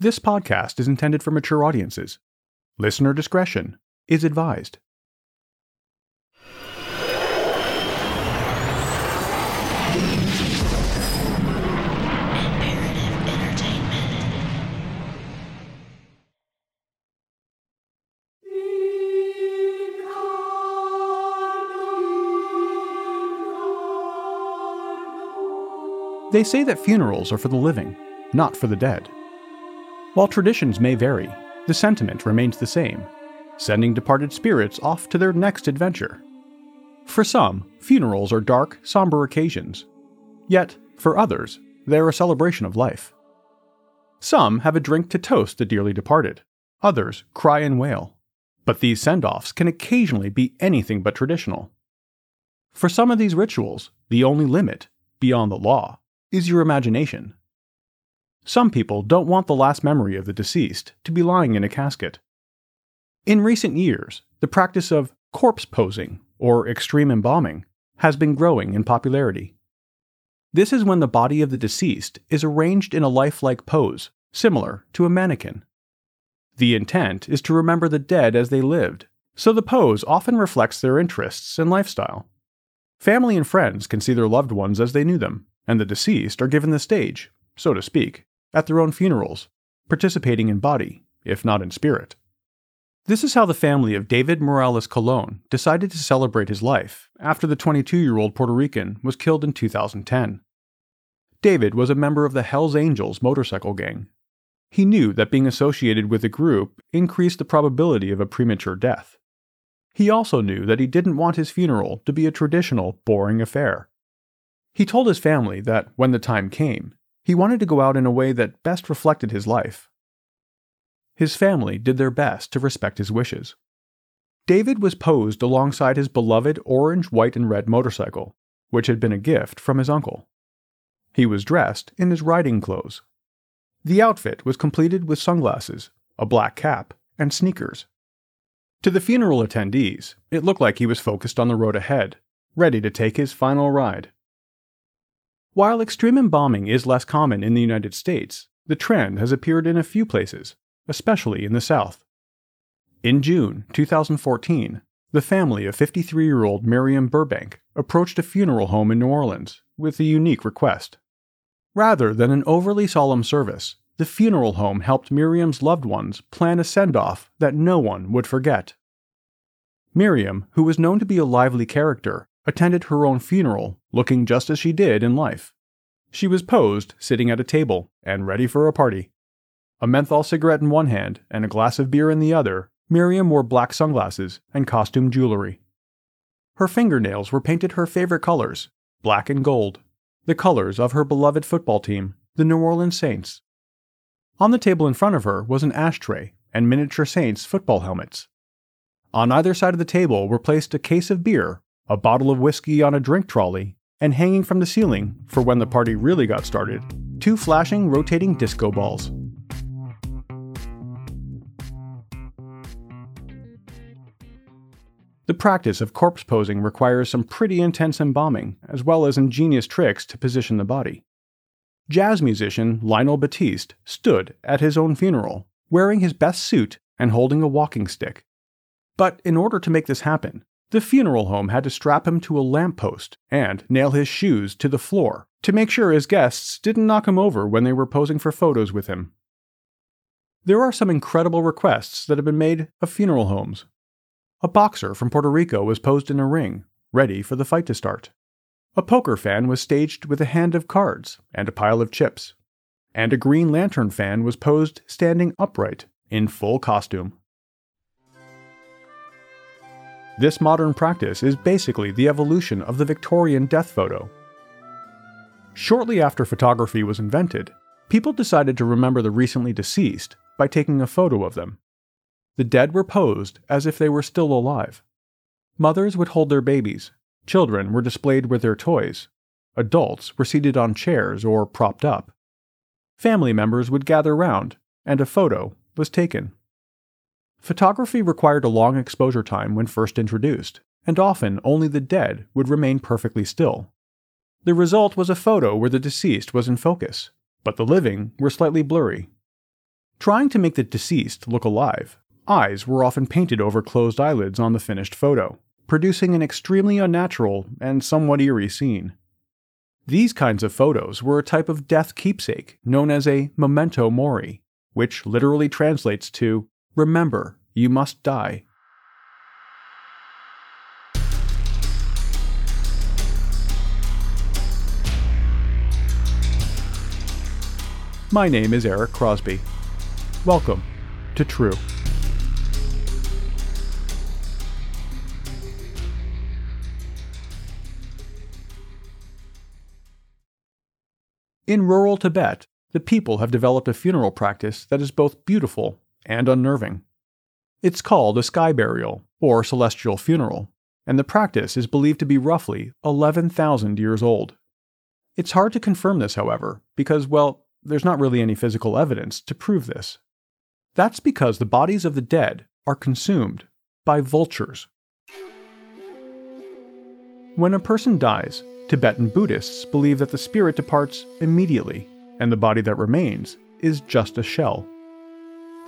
This podcast is intended for mature audiences. Listener discretion is advised. They say that funerals are for the living, not for the dead. While traditions may vary, the sentiment remains the same sending departed spirits off to their next adventure. For some, funerals are dark, somber occasions. Yet, for others, they are a celebration of life. Some have a drink to toast the dearly departed, others cry and wail. But these send offs can occasionally be anything but traditional. For some of these rituals, the only limit, beyond the law, is your imagination. Some people don't want the last memory of the deceased to be lying in a casket. In recent years, the practice of corpse posing, or extreme embalming, has been growing in popularity. This is when the body of the deceased is arranged in a lifelike pose, similar to a mannequin. The intent is to remember the dead as they lived, so the pose often reflects their interests and lifestyle. Family and friends can see their loved ones as they knew them, and the deceased are given the stage, so to speak, at their own funerals, participating in body, if not in spirit. This is how the family of David Morales Colon decided to celebrate his life after the 22 year old Puerto Rican was killed in 2010. David was a member of the Hells Angels motorcycle gang. He knew that being associated with the group increased the probability of a premature death. He also knew that he didn't want his funeral to be a traditional, boring affair. He told his family that when the time came, he wanted to go out in a way that best reflected his life. His family did their best to respect his wishes. David was posed alongside his beloved orange, white, and red motorcycle, which had been a gift from his uncle. He was dressed in his riding clothes. The outfit was completed with sunglasses, a black cap, and sneakers. To the funeral attendees, it looked like he was focused on the road ahead, ready to take his final ride. While extreme embalming is less common in the United States, the trend has appeared in a few places, especially in the South. In June 2014, the family of 53 year old Miriam Burbank approached a funeral home in New Orleans with a unique request. Rather than an overly solemn service, the funeral home helped Miriam's loved ones plan a send off that no one would forget. Miriam, who was known to be a lively character, attended her own funeral looking just as she did in life. She was posed sitting at a table and ready for a party. A menthol cigarette in one hand and a glass of beer in the other, Miriam wore black sunglasses and costume jewelry. Her fingernails were painted her favorite colors, black and gold, the colors of her beloved football team, the New Orleans Saints. On the table in front of her was an ashtray and miniature Saints football helmets. On either side of the table were placed a case of beer, a bottle of whiskey on a drink trolley, and hanging from the ceiling, for when the party really got started, two flashing rotating disco balls. The practice of corpse posing requires some pretty intense embalming, as well as ingenious tricks to position the body. Jazz musician Lionel Batiste stood at his own funeral, wearing his best suit and holding a walking stick. But in order to make this happen, the funeral home had to strap him to a lamppost and nail his shoes to the floor to make sure his guests didn't knock him over when they were posing for photos with him. There are some incredible requests that have been made of funeral homes, a boxer from Puerto Rico was posed in a ring, ready for the fight to start. A poker fan was staged with a hand of cards and a pile of chips. And a Green Lantern fan was posed standing upright, in full costume. This modern practice is basically the evolution of the Victorian death photo. Shortly after photography was invented, people decided to remember the recently deceased by taking a photo of them. The dead were posed as if they were still alive. Mothers would hold their babies, children were displayed with their toys, adults were seated on chairs or propped up. Family members would gather round, and a photo was taken. Photography required a long exposure time when first introduced, and often only the dead would remain perfectly still. The result was a photo where the deceased was in focus, but the living were slightly blurry. Trying to make the deceased look alive, eyes were often painted over closed eyelids on the finished photo, producing an extremely unnatural and somewhat eerie scene. These kinds of photos were a type of death keepsake known as a memento mori, which literally translates to remember, you must die. My name is Eric Crosby. Welcome to True. In rural Tibet, the people have developed a funeral practice that is both beautiful and unnerving. It's called a sky burial, or celestial funeral, and the practice is believed to be roughly 11,000 years old. It's hard to confirm this, however, because, well, there's not really any physical evidence to prove this. That's because the bodies of the dead are consumed by vultures. When a person dies, Tibetan Buddhists believe that the spirit departs immediately, and the body that remains is just a shell.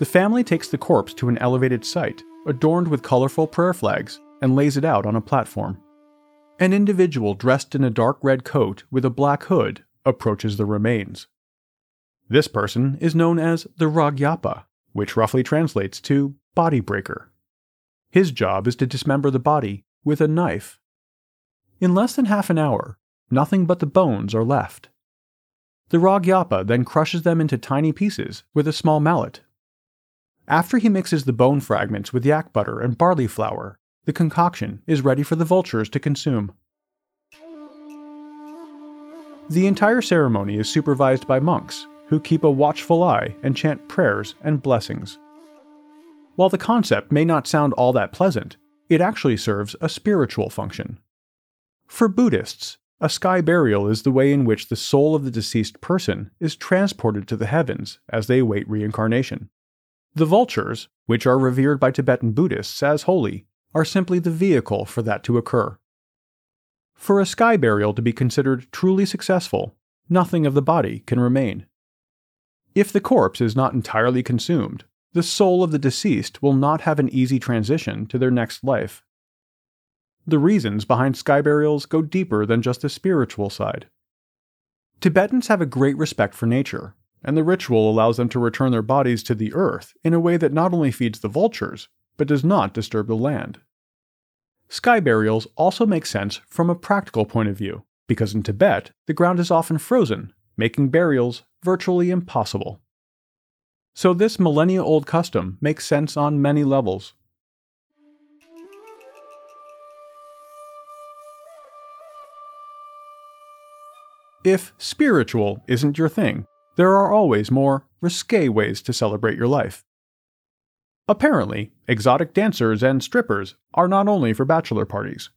The family takes the corpse to an elevated site, adorned with colorful prayer flags, and lays it out on a platform. An individual dressed in a dark red coat with a black hood approaches the remains. This person is known as the Ragyapa, which roughly translates to body breaker. His job is to dismember the body with a knife in less than half an hour, nothing but the bones are left. The Ragyapa then crushes them into tiny pieces with a small mallet. After he mixes the bone fragments with yak butter and barley flour, the concoction is ready for the vultures to consume. The entire ceremony is supervised by monks who keep a watchful eye and chant prayers and blessings. While the concept may not sound all that pleasant, it actually serves a spiritual function. For Buddhists, a sky burial is the way in which the soul of the deceased person is transported to the heavens as they await reincarnation. The vultures, which are revered by Tibetan Buddhists as holy, are simply the vehicle for that to occur. For a sky burial to be considered truly successful, nothing of the body can remain. If the corpse is not entirely consumed, the soul of the deceased will not have an easy transition to their next life. The reasons behind sky burials go deeper than just the spiritual side. Tibetans have a great respect for nature, and the ritual allows them to return their bodies to the earth in a way that not only feeds the vultures, but does not disturb the land. Sky burials also make sense from a practical point of view, because in Tibet, the ground is often frozen, making burials virtually impossible. So, this millennia old custom makes sense on many levels. If spiritual isn't your thing, there are always more risque ways to celebrate your life. Apparently, exotic dancers and strippers are not only for bachelor parties.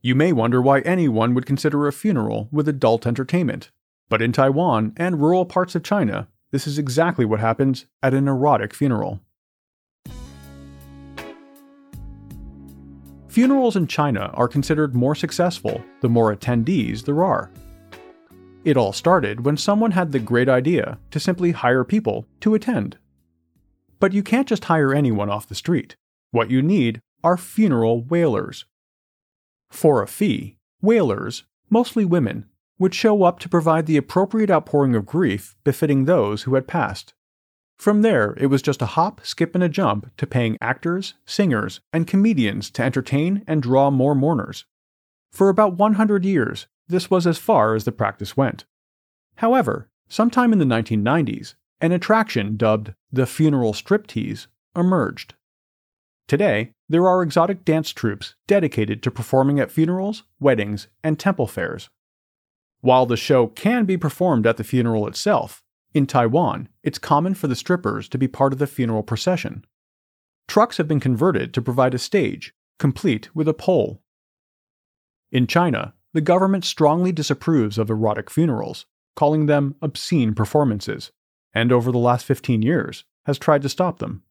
You may wonder why anyone would consider a funeral with adult entertainment, but in Taiwan and rural parts of China, this is exactly what happens at an erotic funeral. Funerals in China are considered more successful the more attendees there are. It all started when someone had the great idea to simply hire people to attend. But you can't just hire anyone off the street. What you need are funeral wailers. For a fee, wailers, mostly women, would show up to provide the appropriate outpouring of grief befitting those who had passed. From there, it was just a hop, skip, and a jump to paying actors, singers, and comedians to entertain and draw more mourners. For about 100 years, this was as far as the practice went. However, sometime in the 1990s, an attraction dubbed the funeral striptease emerged. Today, there are exotic dance troupes dedicated to performing at funerals, weddings, and temple fairs. While the show can be performed at the funeral itself, in Taiwan, it's common for the strippers to be part of the funeral procession. Trucks have been converted to provide a stage, complete with a pole. In China, the government strongly disapproves of erotic funerals, calling them obscene performances, and over the last 15 years has tried to stop them.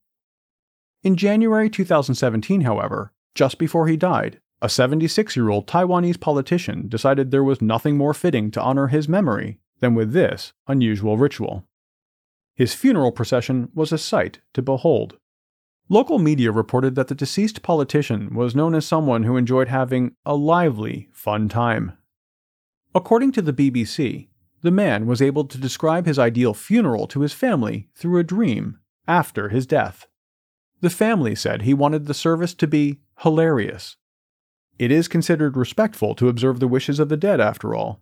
In January 2017, however, just before he died, a 76 year old Taiwanese politician decided there was nothing more fitting to honor his memory than with this unusual ritual. His funeral procession was a sight to behold. Local media reported that the deceased politician was known as someone who enjoyed having a lively, fun time. According to the BBC, the man was able to describe his ideal funeral to his family through a dream after his death. The family said he wanted the service to be hilarious. It is considered respectful to observe the wishes of the dead, after all.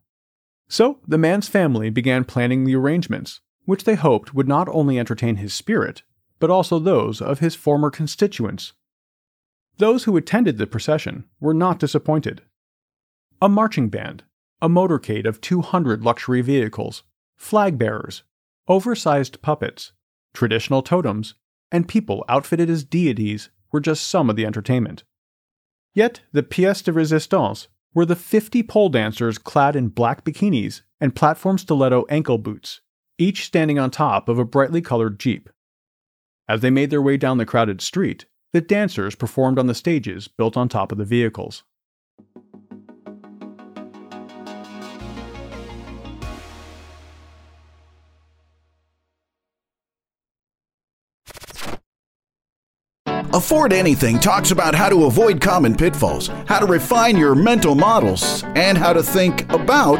So, the man's family began planning the arrangements, which they hoped would not only entertain his spirit, but also those of his former constituents. Those who attended the procession were not disappointed. A marching band, a motorcade of 200 luxury vehicles, flag bearers, oversized puppets, traditional totems, and people outfitted as deities were just some of the entertainment. Yet, the pièce de résistance were the 50 pole dancers clad in black bikinis and platform stiletto ankle boots, each standing on top of a brightly colored Jeep. As they made their way down the crowded street, the dancers performed on the stages built on top of the vehicles. Afford Anything talks about how to avoid common pitfalls, how to refine your mental models, and how to think about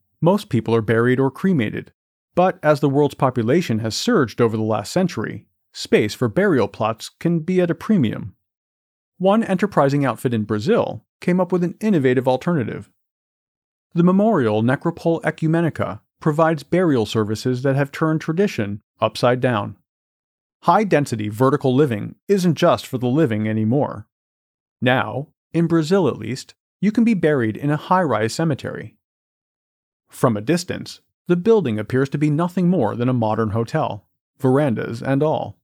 most people are buried or cremated. But as the world's population has surged over the last century, space for burial plots can be at a premium. One enterprising outfit in Brazil came up with an innovative alternative. The Memorial Necropole Ecumenica provides burial services that have turned tradition upside down. High density vertical living isn't just for the living anymore. Now, in Brazil at least, you can be buried in a high rise cemetery. From a distance, the building appears to be nothing more than a modern hotel, verandas and all.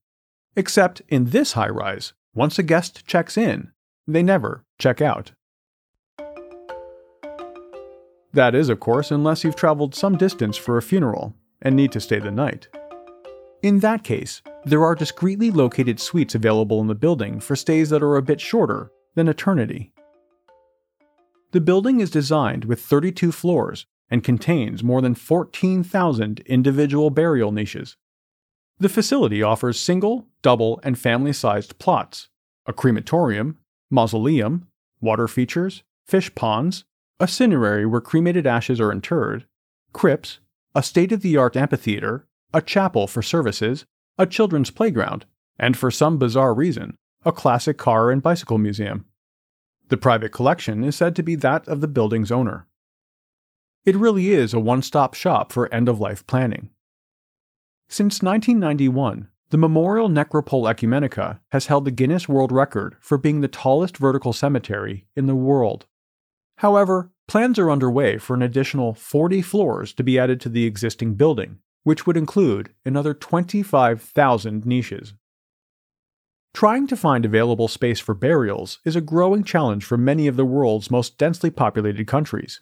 Except in this high rise, once a guest checks in, they never check out. That is, of course, unless you've traveled some distance for a funeral and need to stay the night. In that case, there are discreetly located suites available in the building for stays that are a bit shorter than eternity. The building is designed with 32 floors and contains more than 14,000 individual burial niches. The facility offers single, double, and family sized plots, a crematorium, mausoleum, water features, fish ponds, a cinerary where cremated ashes are interred, crypts, a state of the art amphitheater, a chapel for services, a children's playground, and for some bizarre reason, a classic car and bicycle museum. The private collection is said to be that of the building's owner. It really is a one stop shop for end of life planning. Since 1991, the Memorial Necropole Ecumenica has held the Guinness World Record for being the tallest vertical cemetery in the world. However, plans are underway for an additional 40 floors to be added to the existing building, which would include another 25,000 niches. Trying to find available space for burials is a growing challenge for many of the world's most densely populated countries.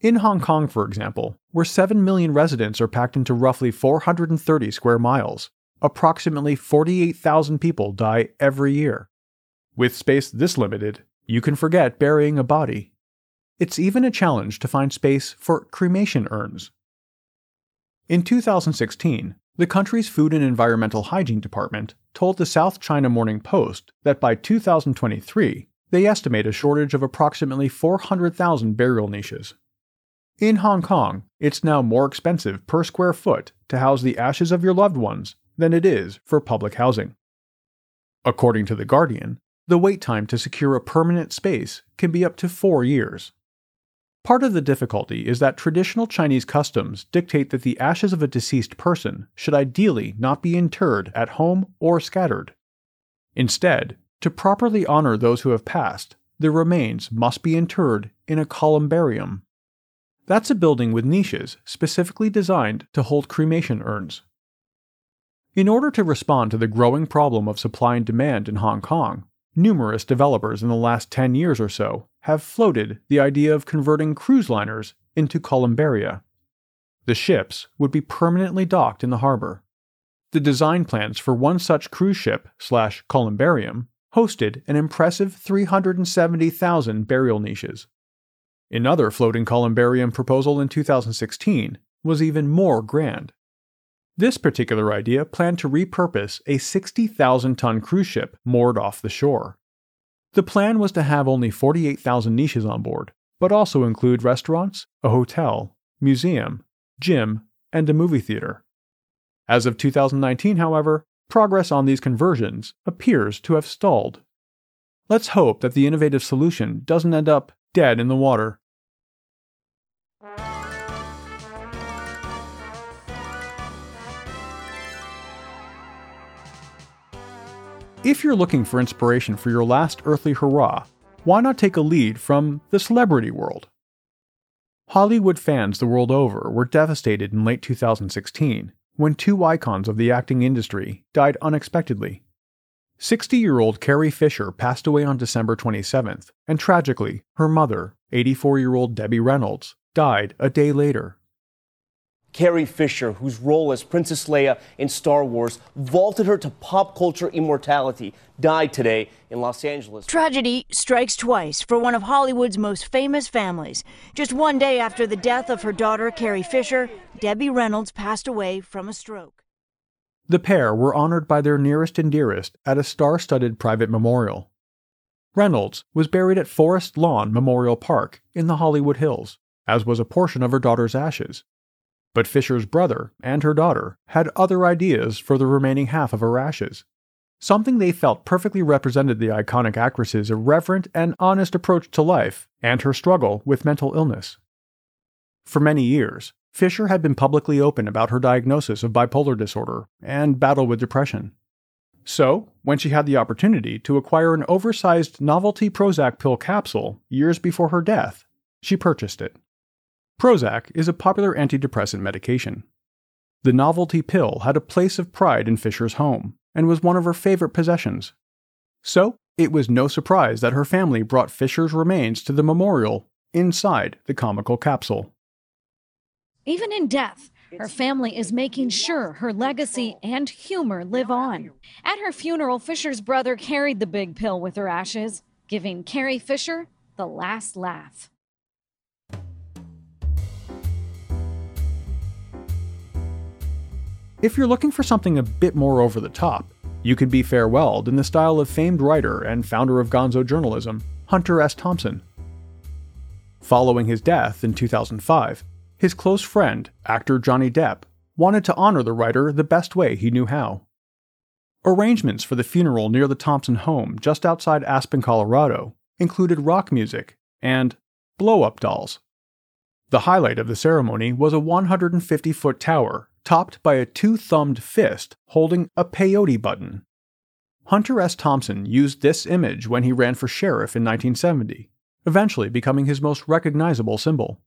In Hong Kong, for example, where 7 million residents are packed into roughly 430 square miles, approximately 48,000 people die every year. With space this limited, you can forget burying a body. It's even a challenge to find space for cremation urns. In 2016, the country's Food and Environmental Hygiene Department told the South China Morning Post that by 2023, they estimate a shortage of approximately 400,000 burial niches. In Hong Kong, it's now more expensive per square foot to house the ashes of your loved ones than it is for public housing. According to The Guardian, the wait time to secure a permanent space can be up to four years. Part of the difficulty is that traditional Chinese customs dictate that the ashes of a deceased person should ideally not be interred at home or scattered. Instead, to properly honor those who have passed, their remains must be interred in a columbarium. That's a building with niches specifically designed to hold cremation urns. In order to respond to the growing problem of supply and demand in Hong Kong, numerous developers in the last 10 years or so have floated the idea of converting cruise liners into columbaria. The ships would be permanently docked in the harbor. The design plans for one such cruise ship slash columbarium hosted an impressive 370,000 burial niches. Another floating columbarium proposal in 2016 was even more grand. This particular idea planned to repurpose a 60,000 ton cruise ship moored off the shore. The plan was to have only 48,000 niches on board, but also include restaurants, a hotel, museum, gym, and a movie theater. As of 2019, however, progress on these conversions appears to have stalled. Let's hope that the innovative solution doesn't end up dead in the water. If you're looking for inspiration for your last earthly hurrah, why not take a lead from the celebrity world? Hollywood fans the world over were devastated in late 2016 when two icons of the acting industry died unexpectedly. 60 year old Carrie Fisher passed away on December 27th, and tragically, her mother, 84 year old Debbie Reynolds, died a day later. Carrie Fisher, whose role as Princess Leia in Star Wars vaulted her to pop culture immortality, died today in Los Angeles. Tragedy strikes twice for one of Hollywood's most famous families. Just one day after the death of her daughter, Carrie Fisher, Debbie Reynolds passed away from a stroke. The pair were honored by their nearest and dearest at a star studded private memorial. Reynolds was buried at Forest Lawn Memorial Park in the Hollywood Hills, as was a portion of her daughter's ashes. But Fisher's brother and her daughter had other ideas for the remaining half of her ashes. Something they felt perfectly represented the iconic actress's irreverent and honest approach to life and her struggle with mental illness. For many years, Fisher had been publicly open about her diagnosis of bipolar disorder and battle with depression. So, when she had the opportunity to acquire an oversized novelty Prozac pill capsule years before her death, she purchased it. Prozac is a popular antidepressant medication. The novelty pill had a place of pride in Fisher's home and was one of her favorite possessions. So, it was no surprise that her family brought Fisher's remains to the memorial inside the comical capsule. Even in death, her family is making sure her legacy and humor live on. At her funeral, Fisher's brother carried the big pill with her ashes, giving Carrie Fisher the last laugh. If you're looking for something a bit more over the top, you could be farewelled in the style of famed writer and founder of gonzo journalism, Hunter S. Thompson. Following his death in 2005, his close friend, actor Johnny Depp, wanted to honor the writer the best way he knew how. Arrangements for the funeral near the Thompson home just outside Aspen, Colorado, included rock music and blow up dolls. The highlight of the ceremony was a 150 foot tower topped by a two thumbed fist holding a peyote button. Hunter S. Thompson used this image when he ran for sheriff in 1970, eventually becoming his most recognizable symbol.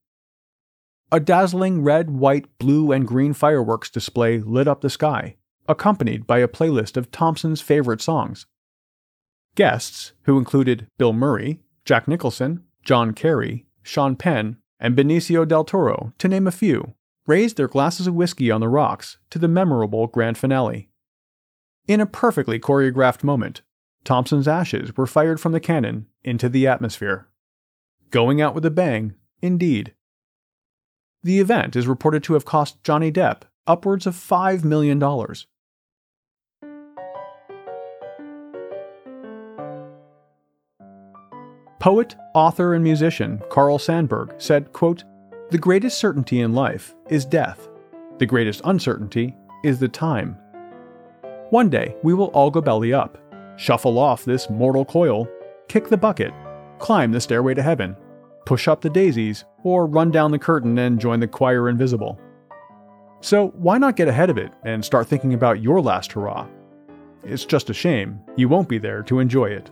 A dazzling red, white, blue, and green fireworks display lit up the sky, accompanied by a playlist of Thompson's favorite songs. Guests, who included Bill Murray, Jack Nicholson, John Kerry, Sean Penn, and Benicio del Toro, to name a few, raised their glasses of whiskey on the rocks to the memorable grand finale. In a perfectly choreographed moment, Thompson's ashes were fired from the cannon into the atmosphere. Going out with a bang, indeed. The event is reported to have cost Johnny Depp upwards of $5 million. Poet, author, and musician Carl Sandburg said, quote, The greatest certainty in life is death. The greatest uncertainty is the time. One day we will all go belly up, shuffle off this mortal coil, kick the bucket, climb the stairway to heaven, push up the daisies, or run down the curtain and join the choir invisible. So why not get ahead of it and start thinking about your last hurrah? It's just a shame you won't be there to enjoy it.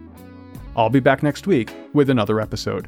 I'll be back next week with another episode.